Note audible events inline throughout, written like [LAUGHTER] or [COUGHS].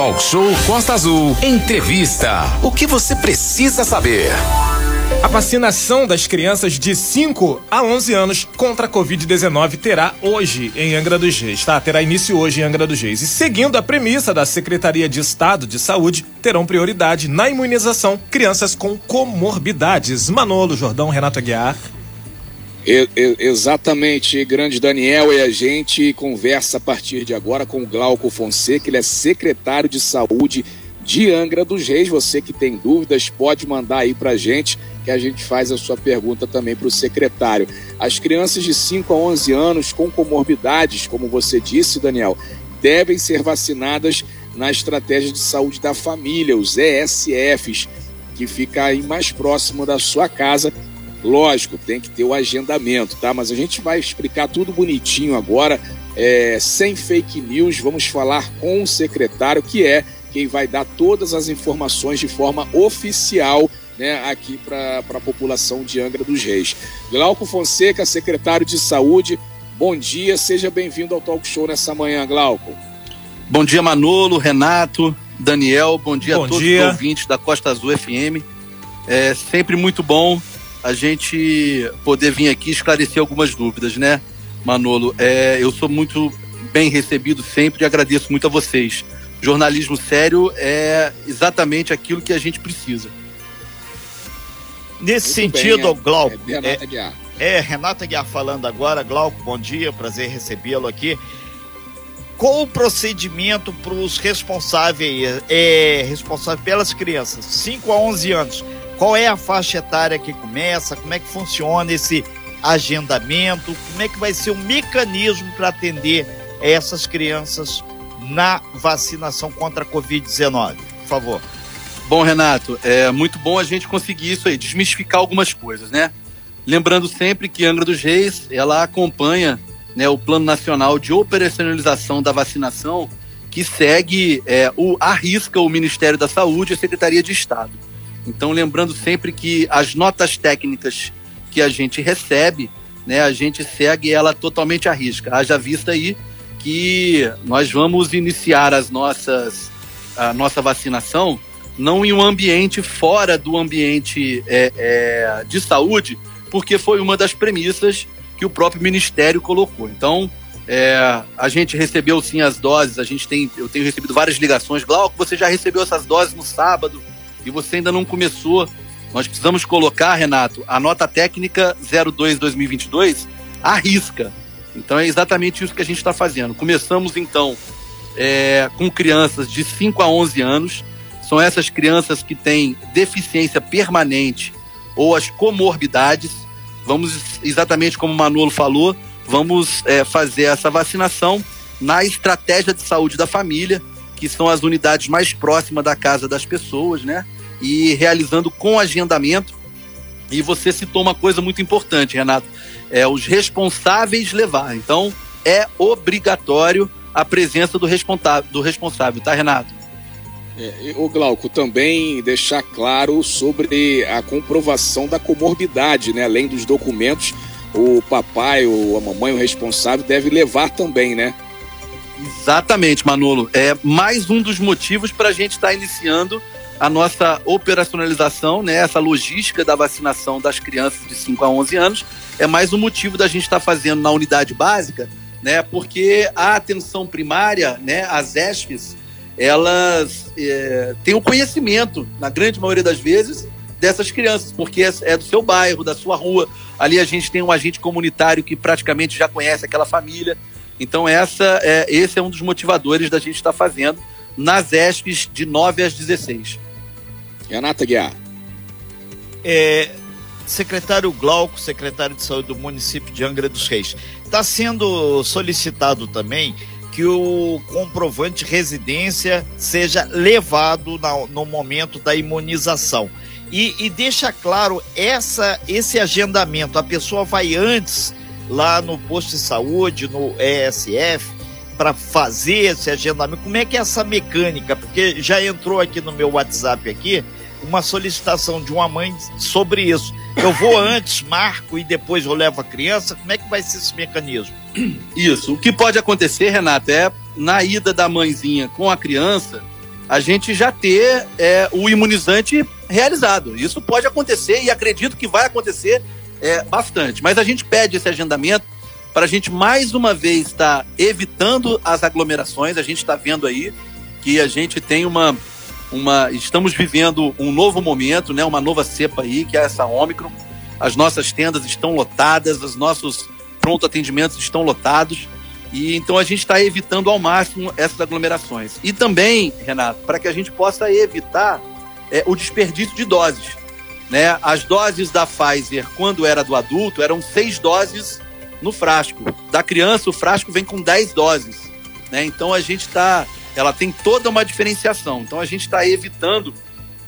Talk Show Costa Azul. Entrevista. O que você precisa saber? A vacinação das crianças de 5 a 11 anos contra a Covid-19 terá hoje em Angra dos Reis, tá? Terá início hoje em Angra dos Reis. E seguindo a premissa da Secretaria de Estado de Saúde, terão prioridade na imunização crianças com comorbidades. Manolo, Jordão, Renato Aguiar. Exatamente, grande Daniel, e a gente conversa a partir de agora com Glauco Fonseca, ele é secretário de Saúde de Angra dos Reis. Você que tem dúvidas, pode mandar aí pra gente que a gente faz a sua pergunta também para o secretário. As crianças de 5 a 11 anos com comorbidades, como você disse, Daniel, devem ser vacinadas na estratégia de saúde da família, os ESFs, que fica aí mais próximo da sua casa. Lógico, tem que ter o agendamento, tá? Mas a gente vai explicar tudo bonitinho agora, é, sem fake news. Vamos falar com o secretário, que é quem vai dar todas as informações de forma oficial né, aqui para a população de Angra dos Reis. Glauco Fonseca, secretário de Saúde, bom dia, seja bem-vindo ao Talk Show nessa manhã, Glauco. Bom dia, Manolo, Renato, Daniel, bom dia bom a todos dia. os ouvintes da Costa Azul FM. É sempre muito bom a gente poder vir aqui esclarecer algumas dúvidas, né, Manolo? É, eu sou muito bem recebido sempre e agradeço muito a vocês. Jornalismo sério é exatamente aquilo que a gente precisa. Nesse Muito sentido, bem, é, Glauco. É, Renata Guiar. É, é, Renata Guiar falando agora. Glauco, bom dia, prazer recebê-lo aqui. Qual o procedimento para os responsáveis, é, responsáveis pelas crianças, 5 a 11 anos? Qual é a faixa etária que começa? Como é que funciona esse agendamento? Como é que vai ser o mecanismo para atender essas crianças na vacinação contra a Covid-19? Por favor. Bom, Renato, é muito bom a gente conseguir isso aí, desmistificar algumas coisas, né? Lembrando sempre que Angra dos Reis, ela acompanha né, o Plano Nacional de Operacionalização da Vacinação, que segue, é, o, arrisca o Ministério da Saúde e a Secretaria de Estado. Então, lembrando sempre que as notas técnicas que a gente recebe, né, a gente segue ela totalmente à risca. Haja vista aí que nós vamos iniciar as nossas, a nossa vacinação não em um ambiente fora do ambiente é, é, de saúde, porque foi uma das premissas que o próprio Ministério colocou. Então, é, a gente recebeu sim as doses, a gente tem, eu tenho recebido várias ligações. Glauco, você já recebeu essas doses no sábado e você ainda não começou. Nós precisamos colocar, Renato, a nota técnica 02-2022 à risca. Então é exatamente isso que a gente está fazendo. Começamos então é, com crianças de 5 a 11 anos, são essas crianças que têm deficiência permanente ou as comorbidades. Vamos, exatamente como o Manolo falou, vamos é, fazer essa vacinação na estratégia de saúde da família, que são as unidades mais próximas da casa das pessoas, né? E realizando com agendamento. E você citou uma coisa muito importante, Renato, é os responsáveis levar. Então, é obrigatório a presença do responsável, do responsável tá, Renato? É, o Glauco, também deixar claro sobre a comprovação da comorbidade, né? Além dos documentos, o papai ou a mamãe, o responsável, deve levar também, né? Exatamente, Manolo. É mais um dos motivos para a gente estar tá iniciando a nossa operacionalização, né? Essa logística da vacinação das crianças de 5 a 11 anos. É mais um motivo da gente estar tá fazendo na unidade básica, né? Porque a atenção primária, né? As ESPs, elas é, têm o conhecimento, na grande maioria das vezes, dessas crianças, porque é, é, do seu bairro, da sua rua. Ali a gente tem um agente comunitário que praticamente já conhece aquela família. Então essa é, esse é um dos motivadores da gente estar tá fazendo nas ESPs de 9 às 16. Renata Guiar. É, secretário Glauco, secretário de saúde do município de Angra dos Reis, está sendo solicitado também que o comprovante de residência seja levado na, no momento da imunização. E, e, deixa claro essa, esse agendamento. A pessoa vai antes lá no posto de saúde, no ESF, para fazer esse agendamento. Como é que é essa mecânica? Porque já entrou aqui no meu WhatsApp aqui uma solicitação de uma mãe sobre isso. Eu vou [COUGHS] antes, marco e depois eu levo a criança. Como é que vai ser esse mecanismo? [COUGHS] Isso. O que pode acontecer, Renato, é na ida da mãezinha com a criança, a gente já ter é, o imunizante realizado. Isso pode acontecer e acredito que vai acontecer é, bastante. Mas a gente pede esse agendamento para a gente mais uma vez estar tá evitando as aglomerações. A gente está vendo aí que a gente tem uma, uma. Estamos vivendo um novo momento, né? uma nova cepa aí, que é essa Ômicron. As nossas tendas estão lotadas, os nossos pronto atendimentos estão lotados. E então a gente está evitando ao máximo essas aglomerações. E também, Renato, para que a gente possa evitar é, o desperdício de doses. Né? As doses da Pfizer, quando era do adulto, eram seis doses no frasco. Da criança, o frasco vem com dez doses. Né? Então a gente está. Ela tem toda uma diferenciação. Então a gente está evitando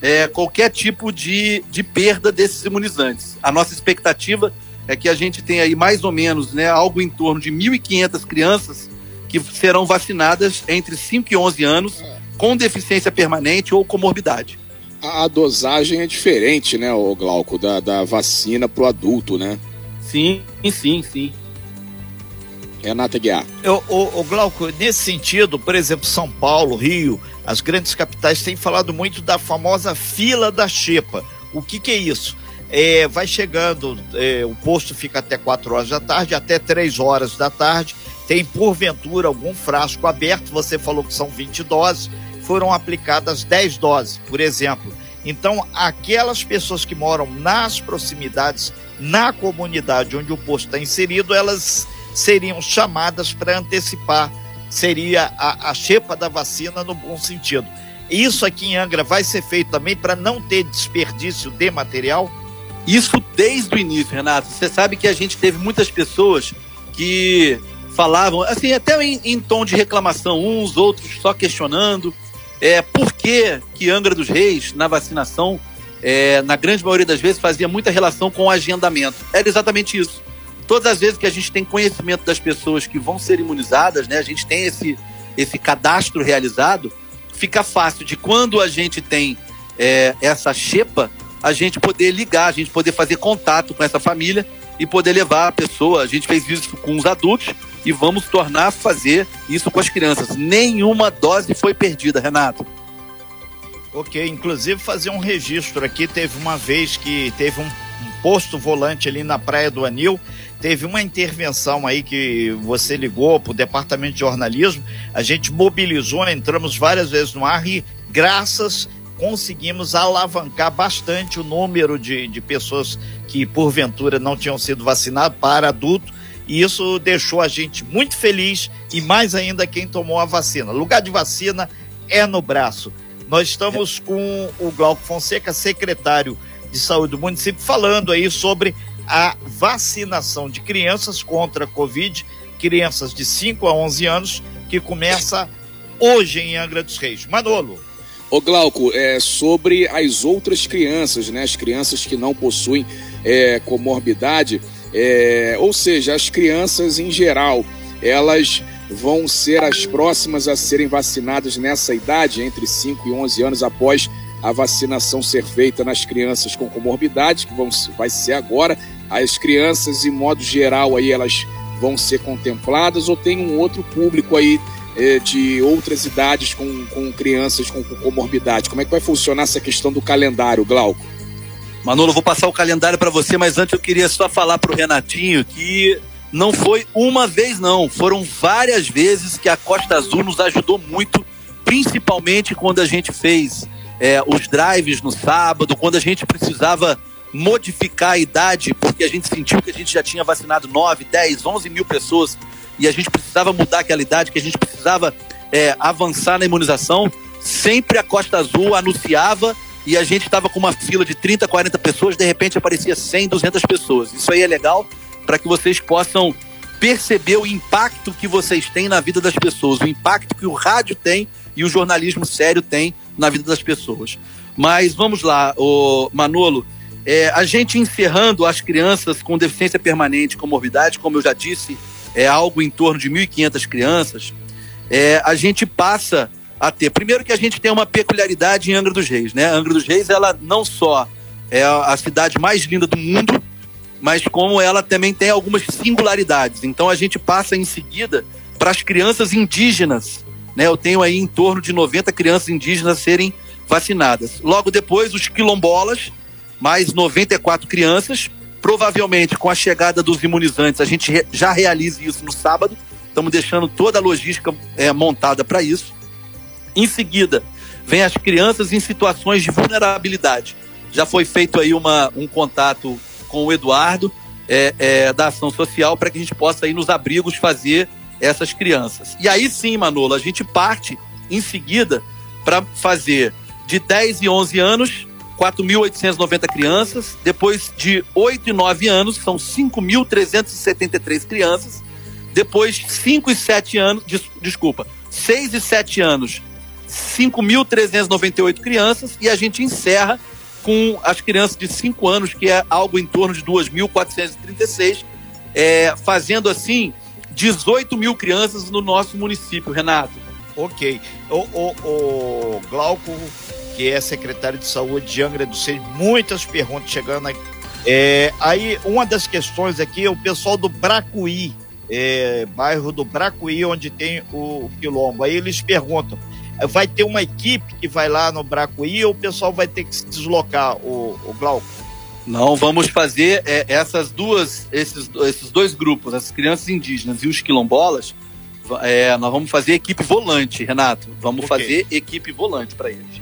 é, qualquer tipo de, de perda desses imunizantes. A nossa expectativa é que a gente tem aí mais ou menos né, algo em torno de 1.500 crianças que serão vacinadas entre 5 e 11 anos com deficiência permanente ou comorbidade. A, dosagem é diferente, né, o Glauco, da, da vacina para o adulto, né? Sim, sim, sim. Renata Guiar. O, o, Glauco, nesse sentido, por exemplo, São Paulo, Rio, as grandes capitais têm falado muito da famosa fila da xepa. O que, que é isso? É, vai chegando, é, o posto fica até 4 horas da tarde, até 3 horas da tarde. Tem, porventura, algum frasco aberto. Você falou que são 20 doses, foram aplicadas 10 doses, por exemplo. Então, aquelas pessoas que moram nas proximidades, na comunidade onde o posto está inserido, elas seriam chamadas para antecipar. Seria a, a xepa da vacina no bom sentido. Isso aqui em Angra vai ser feito também para não ter desperdício de material? Isso desde o início, Renato. Você sabe que a gente teve muitas pessoas que falavam, assim, até em, em tom de reclamação, uns, outros só questionando. É, por que, que Angra dos Reis, na vacinação, é, na grande maioria das vezes, fazia muita relação com o agendamento? Era exatamente isso. Todas as vezes que a gente tem conhecimento das pessoas que vão ser imunizadas, né, a gente tem esse, esse cadastro realizado, fica fácil de quando a gente tem é, essa xepa, a gente poder ligar, a gente poder fazer contato com essa família e poder levar a pessoa. A gente fez isso com os adultos e vamos tornar a fazer isso com as crianças. Nenhuma dose foi perdida, Renato. Ok, inclusive fazer um registro aqui. Teve uma vez que teve um, um posto volante ali na Praia do Anil. Teve uma intervenção aí que você ligou para o departamento de jornalismo. A gente mobilizou, entramos várias vezes no ar e, graças conseguimos alavancar bastante o número de, de pessoas que porventura não tinham sido vacinadas para adulto. E isso deixou a gente muito feliz e mais ainda quem tomou a vacina. Lugar de vacina é no braço. Nós estamos com o Glauco Fonseca, secretário de saúde do município, falando aí sobre a vacinação de crianças contra a Covid, crianças de 5 a 11 anos, que começa hoje em Angra dos Reis. Manolo. Ô Glauco, é, sobre as outras crianças, né? As crianças que não possuem é, comorbidade, é, ou seja, as crianças em geral, elas vão ser as próximas a serem vacinadas nessa idade, entre 5 e 11 anos após a vacinação ser feita nas crianças com comorbidade, que vão, vai ser agora. As crianças, em modo geral, aí elas vão ser contempladas ou tem um outro público aí é, de outras idades com, com crianças com, com comorbidade? Como é que vai funcionar essa questão do calendário, Glauco? Manolo, vou passar o calendário para você, mas antes eu queria só falar para o Renatinho que não foi uma vez, não. Foram várias vezes que a Costa Azul nos ajudou muito, principalmente quando a gente fez é, os drives no sábado, quando a gente precisava modificar a idade, porque a gente sentiu que a gente já tinha vacinado 9, 10, 11 mil pessoas e a gente precisava mudar aquela idade, que a gente precisava é, avançar na imunização, sempre a Costa Azul anunciava e a gente estava com uma fila de 30, 40 pessoas, de repente aparecia 100, 200 pessoas. Isso aí é legal para que vocês possam perceber o impacto que vocês têm na vida das pessoas, o impacto que o rádio tem e o jornalismo sério tem na vida das pessoas. Mas vamos lá, o Manolo, é, a gente encerrando as crianças com deficiência permanente, com morbidade, como eu já disse é algo em torno de 1.500 crianças, é, a gente passa a ter. Primeiro que a gente tem uma peculiaridade em Angra dos Reis, né? Angra dos Reis, ela não só é a cidade mais linda do mundo, mas como ela também tem algumas singularidades. Então a gente passa em seguida para as crianças indígenas né, eu tenho aí em torno de 90 crianças indígenas serem vacinadas. Logo depois, os quilombolas, mais 94 crianças. Provavelmente, com a chegada dos imunizantes, a gente já realize isso no sábado. Estamos deixando toda a logística é, montada para isso. Em seguida, vem as crianças em situações de vulnerabilidade. Já foi feito aí uma, um contato com o Eduardo é, é, da Ação Social para que a gente possa ir nos abrigos fazer essas crianças. E aí sim, Manolo, a gente parte em seguida para fazer de 10 e 11 anos, 4.890 crianças. Depois de 8 e 9 anos, são 5.373 crianças. Depois, 5 e 7 anos, des, desculpa, 6 e 7 anos, 5.398 crianças. E a gente encerra com as crianças de 5 anos, que é algo em torno de 2.436, é, fazendo assim 18 mil crianças no nosso município, Renato. Ok. O, o, o Glauco, que é secretário de saúde de Angra do Seis, muitas perguntas chegando aqui. É, aí, uma das questões aqui é o pessoal do Bracuí, é, bairro do Bracuí, onde tem o quilombo. Aí eles perguntam: vai ter uma equipe que vai lá no Bracuí ou o pessoal vai ter que se deslocar, o, o Glauco? Não, vamos fazer é, essas duas, esses, esses dois grupos, as crianças indígenas e os quilombolas, é, nós vamos fazer equipe volante, Renato. Vamos okay. fazer equipe volante para eles.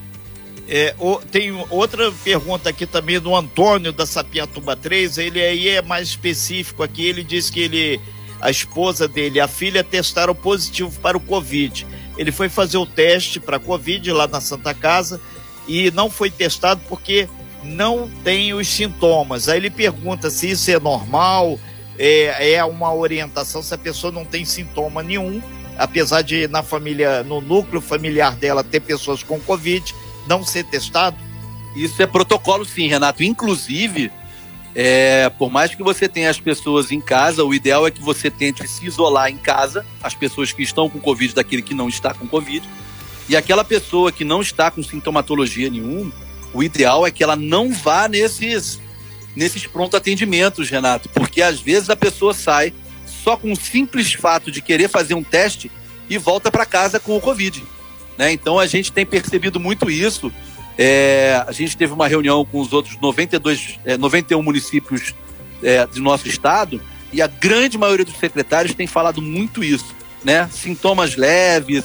É, o, tem outra pergunta aqui também do Antônio da Sapiatuba 3. Ele aí é mais específico aqui. Ele diz que ele, a esposa dele, a filha testaram positivo para o Covid. Ele foi fazer o teste para Covid lá na Santa Casa e não foi testado porque não tem os sintomas. Aí ele pergunta se isso é normal, é, é uma orientação se a pessoa não tem sintoma nenhum, apesar de na família, no núcleo familiar dela ter pessoas com Covid, não ser testado. Isso é protocolo sim, Renato. Inclusive, é, por mais que você tenha as pessoas em casa, o ideal é que você tente se isolar em casa, as pessoas que estão com Covid daquele que não está com Covid. E aquela pessoa que não está com sintomatologia nenhuma, o ideal é que ela não vá nesses, nesses pronto atendimentos, Renato, porque às vezes a pessoa sai só com o simples fato de querer fazer um teste e volta para casa com o Covid. Né? Então a gente tem percebido muito isso. É, a gente teve uma reunião com os outros 92, é, 91 municípios é, do nosso estado e a grande maioria dos secretários tem falado muito isso. Né? Sintomas leves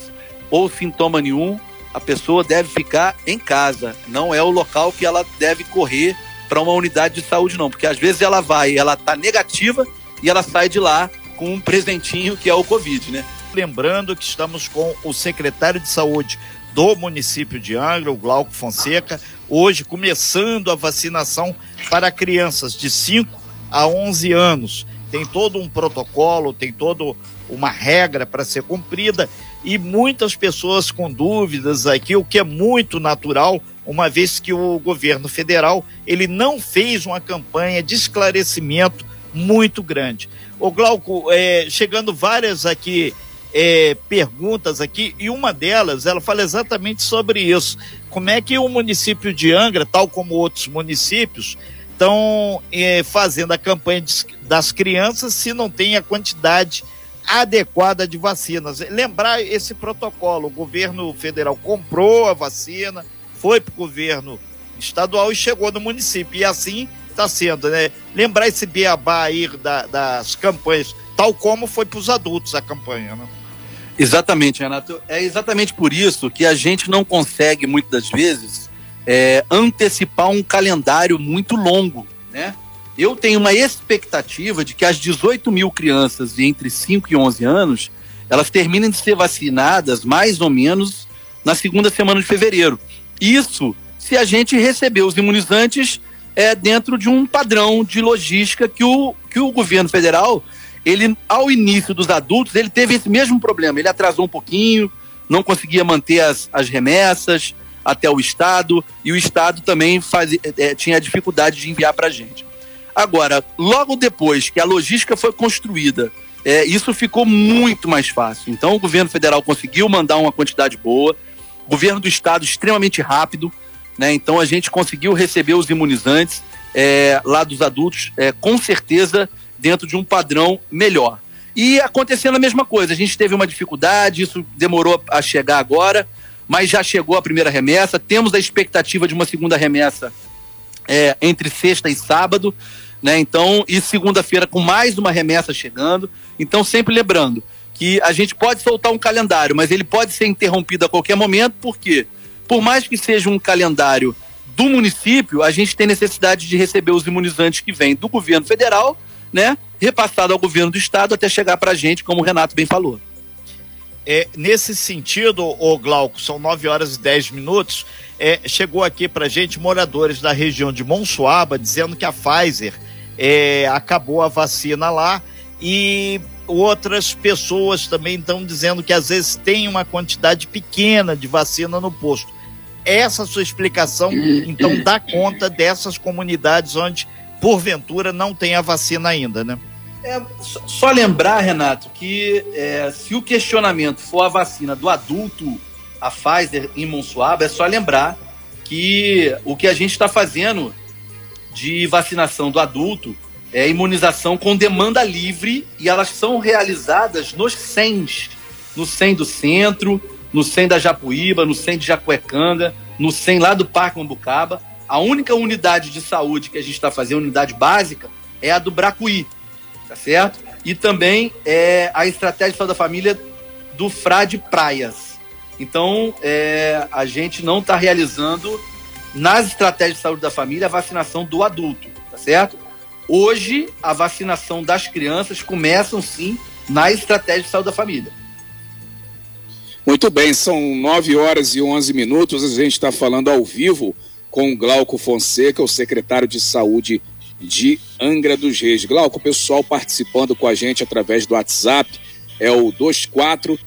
ou sintoma nenhum a pessoa deve ficar em casa. Não é o local que ela deve correr para uma unidade de saúde, não. Porque às vezes ela vai, ela está negativa e ela sai de lá com um presentinho que é o Covid, né? Lembrando que estamos com o secretário de saúde do município de Angra, o Glauco Fonseca, hoje começando a vacinação para crianças de 5 a 11 anos. Tem todo um protocolo, tem toda uma regra para ser cumprida e muitas pessoas com dúvidas aqui, o que é muito natural, uma vez que o governo federal ele não fez uma campanha de esclarecimento muito grande. O Glauco, é, chegando várias aqui é, perguntas aqui e uma delas ela fala exatamente sobre isso. Como é que o município de Angra, tal como outros municípios, estão é, fazendo a campanha de, das crianças se não tem a quantidade adequada de vacinas. Lembrar esse protocolo: o governo federal comprou a vacina, foi para o governo estadual e chegou no município. E assim está sendo, né? Lembrar esse beabá aí da, das campanhas, tal como foi para os adultos a campanha, né? Exatamente, Renato. É exatamente por isso que a gente não consegue, muitas das vezes, é, antecipar um calendário muito longo, né? Eu tenho uma expectativa de que as 18 mil crianças de entre 5 e 11 anos, elas terminem de ser vacinadas mais ou menos na segunda semana de fevereiro. Isso se a gente receber os imunizantes é, dentro de um padrão de logística que o, que o governo federal, ele, ao início dos adultos, ele teve esse mesmo problema. Ele atrasou um pouquinho, não conseguia manter as, as remessas até o Estado, e o Estado também fazia, é, tinha dificuldade de enviar para a gente. Agora, logo depois que a logística foi construída, é, isso ficou muito mais fácil. Então, o governo federal conseguiu mandar uma quantidade boa, o governo do estado extremamente rápido, né? Então, a gente conseguiu receber os imunizantes é, lá dos adultos, é, com certeza, dentro de um padrão melhor. E acontecendo a mesma coisa, a gente teve uma dificuldade, isso demorou a chegar agora, mas já chegou a primeira remessa. Temos a expectativa de uma segunda remessa é, entre sexta e sábado, né? Então, e segunda-feira com mais uma remessa chegando. Então, sempre lembrando que a gente pode soltar um calendário, mas ele pode ser interrompido a qualquer momento, porque por mais que seja um calendário do município, a gente tem necessidade de receber os imunizantes que vêm do governo federal, né? Repassado ao governo do estado até chegar para a gente, como o Renato bem falou. É, nesse sentido, o Glauco, são 9 horas e 10 minutos. É, chegou aqui para gente moradores da região de Monsuaba dizendo que a Pfizer é, acabou a vacina lá e outras pessoas também estão dizendo que às vezes tem uma quantidade pequena de vacina no posto. Essa sua explicação, então, dá conta dessas comunidades onde, porventura, não tem a vacina ainda, né? É, só lembrar, Renato, que é, se o questionamento for a vacina do adulto, a Pfizer em Monsuaba, é só lembrar que o que a gente está fazendo de vacinação do adulto é imunização com demanda livre e elas são realizadas nos CENs, no CEM do centro, no CEM da Japuíba, no CEM de Jacuecanga, no CEM lá do Parque Mambucaba. A única unidade de saúde que a gente está fazendo, unidade básica, é a do Bracuí, tá certo? E também é a estratégia de saúde da família do Frade Praias. Então, é, a gente não está realizando nas estratégias de saúde da família a vacinação do adulto, tá certo? Hoje, a vacinação das crianças começam sim na estratégia de saúde da família. Muito bem, são 9 horas e 11 minutos. A gente está falando ao vivo com Glauco Fonseca, o secretário de Saúde de Angra dos Reis. Glauco, o pessoal participando com a gente através do WhatsApp é o 24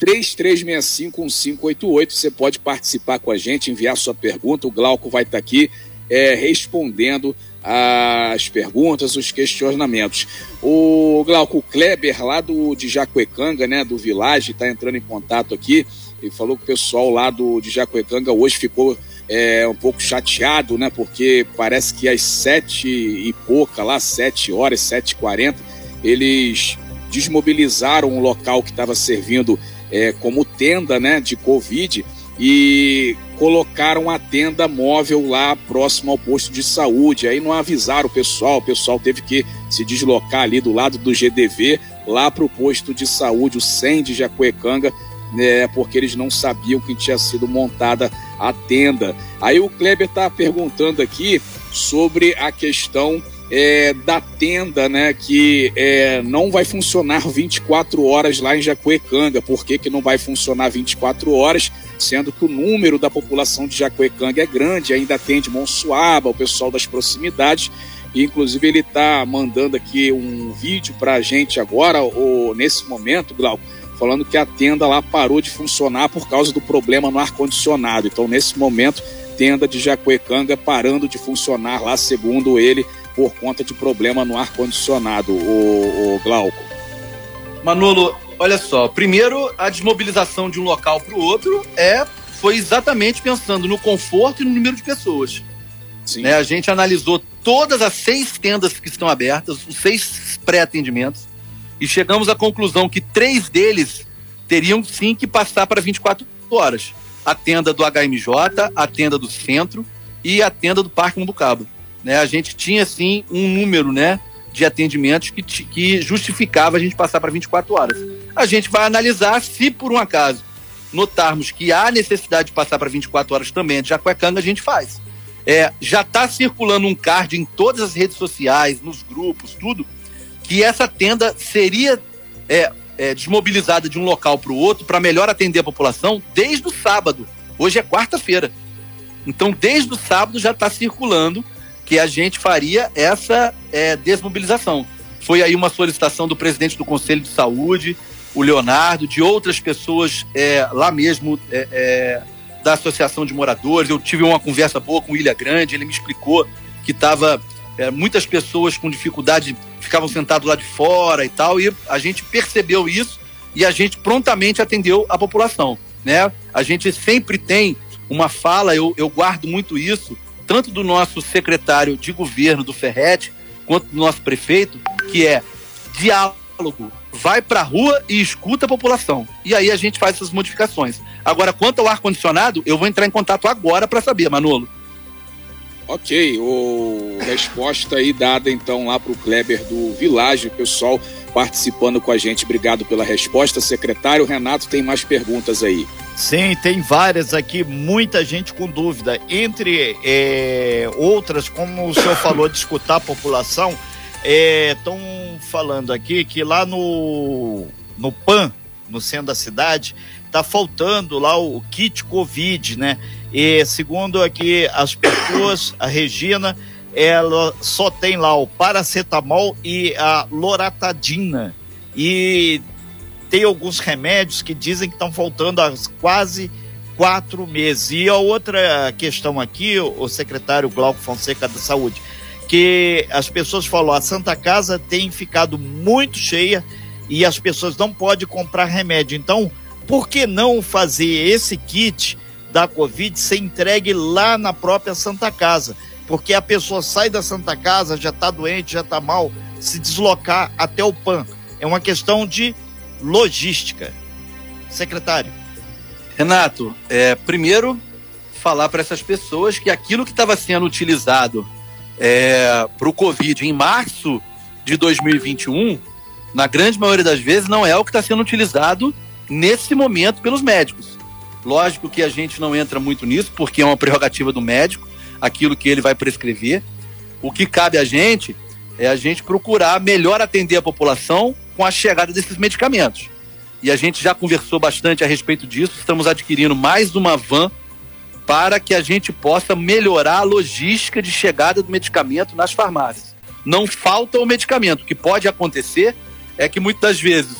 33651588. Você pode participar com a gente, enviar sua pergunta. O Glauco vai estar aqui é, respondendo as perguntas, os questionamentos. O Glauco Kleber, lá do, de Jacuecanga, né, do Village, está entrando em contato aqui e falou que o pessoal lá do, de Jacuecanga hoje ficou é, um pouco chateado, né? Porque parece que às sete e pouca, lá, sete horas, sete e quarenta, eles desmobilizaram um local que estava servindo é, como tenda, né, de Covid e colocaram a tenda móvel lá próximo ao posto de saúde. Aí não avisaram o pessoal, o pessoal teve que se deslocar ali do lado do GDV lá para o posto de saúde, o SEM de Jacuecanga, né, porque eles não sabiam que tinha sido montada a tenda. Aí o Kleber está perguntando aqui sobre a questão é, da tenda, né, que é, não vai funcionar 24 horas lá em Jacuecanga. Por que, que não vai funcionar 24 horas? Sendo que o número da população de Jacuecanga é grande, ainda atende Monsuaba, o pessoal das proximidades. E, inclusive, ele está mandando aqui um vídeo para a gente agora, ou nesse momento, Glauco, falando que a tenda lá parou de funcionar por causa do problema no ar-condicionado. Então, nesse momento, tenda de Jacuecanga parando de funcionar lá, segundo ele, por conta de problema no ar-condicionado, o, o Glauco. Manolo, olha só, primeiro a desmobilização de um local para o outro é foi exatamente pensando no conforto e no número de pessoas. Sim. Né, a gente analisou todas as seis tendas que estão abertas, os seis pré-atendimentos, e chegamos à conclusão que três deles teriam sim que passar para 24 horas. A tenda do HMJ, a tenda do centro e a tenda do Parque Mambucaba. Né? A gente tinha sim um número né, de atendimentos que, que justificava a gente passar para 24 horas. A gente vai analisar se por um acaso notarmos que há necessidade de passar para 24 horas também de Jacuecanga, a gente faz. É, já está circulando um card em todas as redes sociais, nos grupos, tudo, que essa tenda seria é, é, desmobilizada de um local para o outro para melhor atender a população desde o sábado. Hoje é quarta-feira. Então, desde o sábado já está circulando que a gente faria essa é, desmobilização. Foi aí uma solicitação do presidente do Conselho de Saúde, o Leonardo, de outras pessoas é, lá mesmo é, é, da Associação de Moradores. Eu tive uma conversa boa com o Ilha Grande, ele me explicou que estava é, muitas pessoas com dificuldade ficavam sentados lá de fora e tal, e a gente percebeu isso e a gente prontamente atendeu a população. Né? A gente sempre tem uma fala, eu, eu guardo muito isso, tanto do nosso secretário de governo do Ferret, quanto do nosso prefeito, que é diálogo vai para a rua e escuta a população. E aí a gente faz essas modificações. Agora, quanto ao ar-condicionado, eu vou entrar em contato agora para saber, Manolo. Ok, o resposta aí dada então lá para o Kleber do Vilage, pessoal participando com a gente. Obrigado pela resposta, secretário. Renato, tem mais perguntas aí. Sim, tem várias aqui, muita gente com dúvida. Entre é, outras, como o senhor falou de escutar a população, estão é, falando aqui que lá no, no PAN, no centro da cidade, está faltando lá o kit Covid, né? E segundo aqui as pessoas, a Regina, ela só tem lá o paracetamol e a loratadina. E tem alguns remédios que dizem que estão faltando há quase quatro meses. E a outra questão aqui, o secretário Glauco Fonseca da Saúde, que as pessoas falam, a Santa Casa tem ficado muito cheia e as pessoas não podem comprar remédio. Então, por que não fazer esse kit da Covid ser entregue lá na própria Santa Casa? Porque a pessoa sai da Santa Casa, já está doente, já está mal, se deslocar até o PAN. É uma questão de logística. Secretário. Renato, é, primeiro falar para essas pessoas que aquilo que estava sendo utilizado é, para o Covid em março de 2021, na grande maioria das vezes, não é o que está sendo utilizado nesse momento pelos médicos. Lógico que a gente não entra muito nisso, porque é uma prerrogativa do médico, aquilo que ele vai prescrever. O que cabe a gente é a gente procurar melhor atender a população com a chegada desses medicamentos. E a gente já conversou bastante a respeito disso, estamos adquirindo mais uma van para que a gente possa melhorar a logística de chegada do medicamento nas farmácias. Não falta o medicamento. O que pode acontecer é que muitas vezes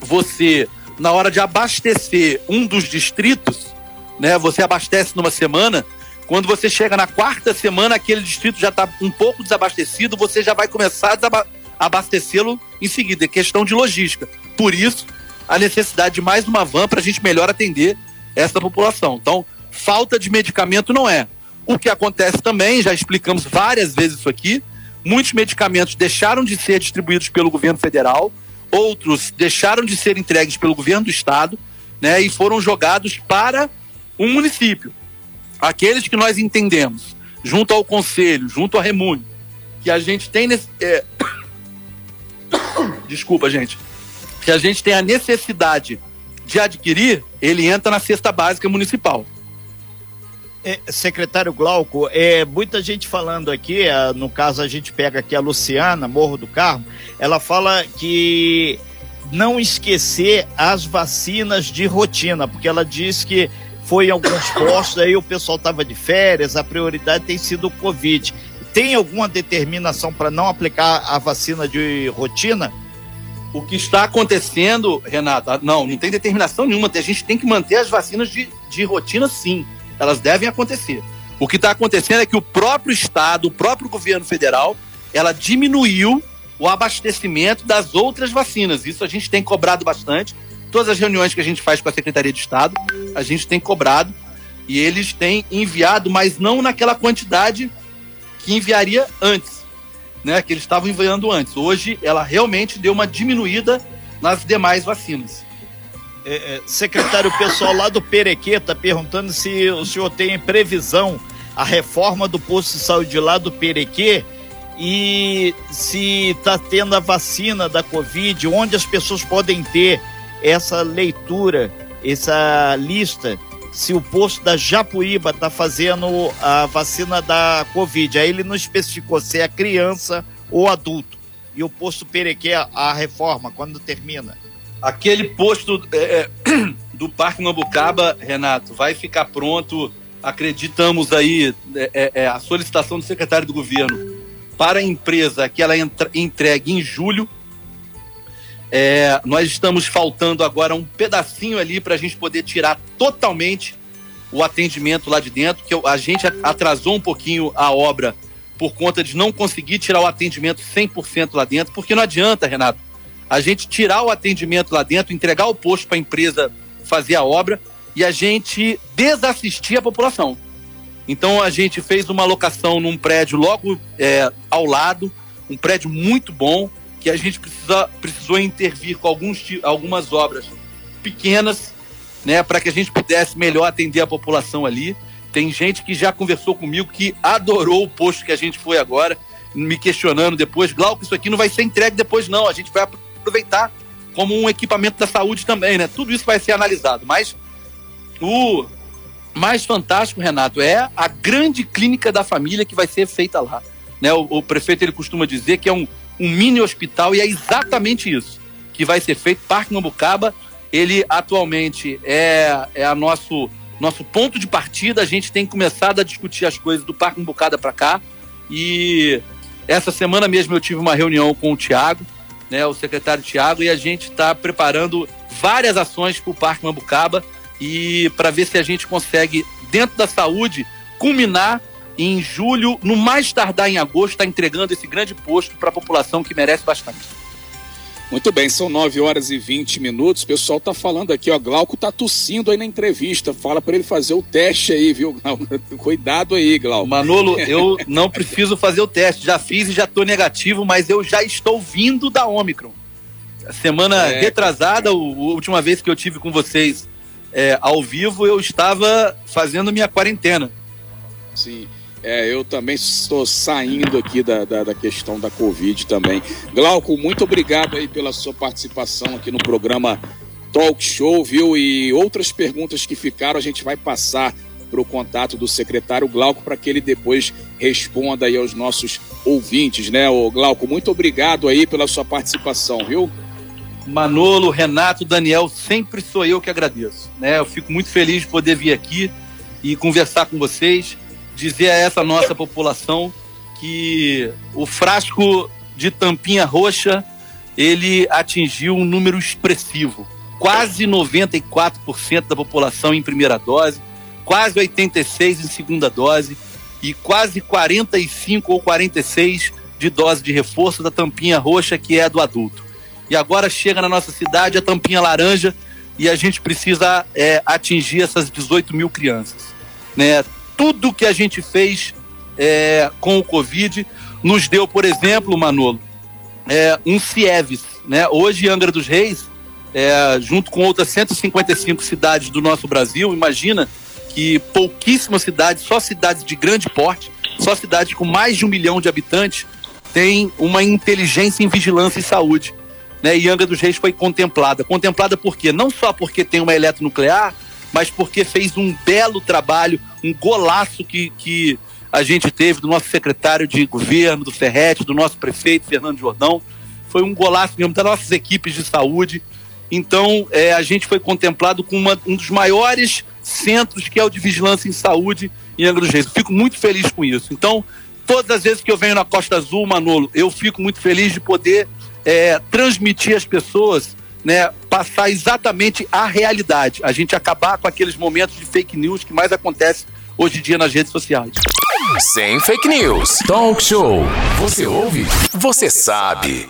você, na hora de abastecer um dos distritos, né, você abastece numa semana, quando você chega na quarta semana, aquele distrito já está um pouco desabastecido, você já vai começar a abastecê-lo em seguida. É questão de logística. Por isso, a necessidade de mais uma van para a gente melhor atender essa população. Então, falta de medicamento não é. O que acontece também, já explicamos várias vezes isso aqui, muitos medicamentos deixaram de ser distribuídos pelo governo federal, outros deixaram de ser entregues pelo governo do estado, né, e foram jogados para um município. Aqueles que nós entendemos, junto ao conselho, junto à Remune, que a gente tem nesse, é... [COUGHS] desculpa, gente, que a gente tem a necessidade de adquirir, ele entra na cesta básica municipal. É, secretário Glauco, é, muita gente falando aqui, é, no caso a gente pega aqui a Luciana, Morro do Carmo, ela fala que não esquecer as vacinas de rotina, porque ela diz que foi em alguns [COUGHS] postos, aí o pessoal estava de férias, a prioridade tem sido o Covid. Tem alguma determinação para não aplicar a vacina de rotina? O que está acontecendo, Renata, não, não tem determinação nenhuma. A gente tem que manter as vacinas de, de rotina, sim elas devem acontecer. O que está acontecendo é que o próprio Estado, o próprio governo federal, ela diminuiu o abastecimento das outras vacinas. Isso a gente tem cobrado bastante. Todas as reuniões que a gente faz com a Secretaria de Estado, a gente tem cobrado e eles têm enviado, mas não naquela quantidade que enviaria antes, né? Que eles estavam enviando antes. Hoje ela realmente deu uma diminuída nas demais vacinas. É, é, secretário pessoal lá do Perequê está perguntando se o senhor tem previsão a reforma do posto de saúde lá do Perequê e se está tendo a vacina da Covid, onde as pessoas podem ter essa leitura, essa lista, se o posto da Japuíba está fazendo a vacina da Covid. Aí ele não especificou se é criança ou adulto. E o posto Perequê, a reforma, quando termina? Aquele posto é, é [CLEARS THROAT] do Parque Mambucaba, Renato, vai ficar pronto. Acreditamos aí é, é, é, a solicitação do secretário do governo para a empresa que ela entra, entregue em julho. É, nós estamos faltando agora um pedacinho ali para a gente poder tirar totalmente o atendimento lá de dentro, que a gente atrasou um pouquinho a obra por conta de não conseguir tirar o atendimento 100% lá dentro, porque não adianta, Renato, a gente tirar o atendimento lá dentro, entregar o posto para a empresa fazer a obra e a gente desassistir a população. Então a gente fez uma locação num prédio logo é, ao lado, um prédio muito bom, que a gente precisa, precisou intervir com alguns, algumas obras pequenas, né, para que a gente pudesse melhor atender a população ali. Tem gente que já conversou comigo que adorou o posto que a gente foi agora, me questionando depois, Glauco, isso aqui não vai ser entregue depois não, a gente vai aproveitar como um equipamento da saúde também, né? Tudo isso vai ser analisado, mas o mais fantástico, Renato, é a grande clínica da família que vai ser feita lá. Né? O, o prefeito ele costuma dizer que é um, um mini hospital e é exatamente isso que vai ser feito. Parque Mambucaba, ele atualmente é, é a nosso, nosso ponto de partida. A gente tem começado a discutir as coisas do Parque Mambucaba para cá. E essa semana mesmo eu tive uma reunião com o Tiago, né, o secretário Tiago, e a gente está preparando várias ações para o Parque Mambucaba e para ver se a gente consegue, dentro da saúde, culminar em julho, no mais tardar em agosto, está entregando esse grande posto para a população que merece bastante. Muito bem, são 9 horas e 20 minutos. O pessoal tá falando aqui, ó. Glauco tá tossindo aí na entrevista. Fala para ele fazer o teste aí, viu, Glauco? [LAUGHS] Cuidado aí, Glauco. Manolo, [LAUGHS] eu não preciso fazer o teste. Já fiz e já tô negativo, mas eu já estou vindo da Omicron. Semana é. retrasada, a última vez que eu tive com vocês é, ao vivo, eu estava fazendo minha quarentena. Sim. É, eu também estou saindo aqui da, da, da, questão da Covid também. Glauco, muito obrigado aí pela sua participação aqui no programa Talk Show, viu? E outras perguntas que ficaram, a gente vai passar para o contato do secretário Glauco para que ele depois responda aí aos nossos ouvintes, né? O Glauco, muito obrigado aí pela sua participação, viu? Manolo, Renato, Daniel, sempre sou eu que agradeço, né? Eu fico muito feliz de poder vir aqui e conversar com vocês dizer a essa nossa população que o frasco de tampinha roxa ele atingiu um número expressivo. Quase 94% da população em primeira dose, quase 86% em segunda dose e quase 45 ou 46 de dose de reforço da tampinha roxa, que é a do adulto. E agora chega na nossa cidade a tampinha laranja e a gente precisa é, atingir essas 18 mil crianças. Né? Tudo que a gente fez é, com o Covid nos deu, por exemplo, Manolo, é, um CIEVES. Né? Hoje, Angra dos Reis, é, junto com outras 155 cidades do nosso Brasil, imagina que pouquíssimas cidades, só cidades de grande porte, só cidades com mais de um milhão de habitantes, tem uma inteligência em vigilância e saúde. Né? E Angra dos Reis foi contemplada. Contemplada por quê? Não só porque tem uma eletronuclear, mas porque fez um belo trabalho, um golaço que, que a gente teve do nosso secretário de governo, do Ferrete, do nosso prefeito, Fernando Jordão. Foi um golaço mesmo das nossas equipes de saúde. Então, é, a gente foi contemplado com uma, um dos maiores centros, que é o de vigilância em saúde em Angra dos Reis. Fico muito feliz com isso. Então, todas as vezes que eu venho na Costa Azul, Manolo, eu fico muito feliz de poder é, transmitir às pessoas né, passar exatamente a realidade, a gente acabar com aqueles momentos de fake news que mais acontece hoje em dia nas redes sociais. Sem fake news. Talk show. Você ouve? Você sabe.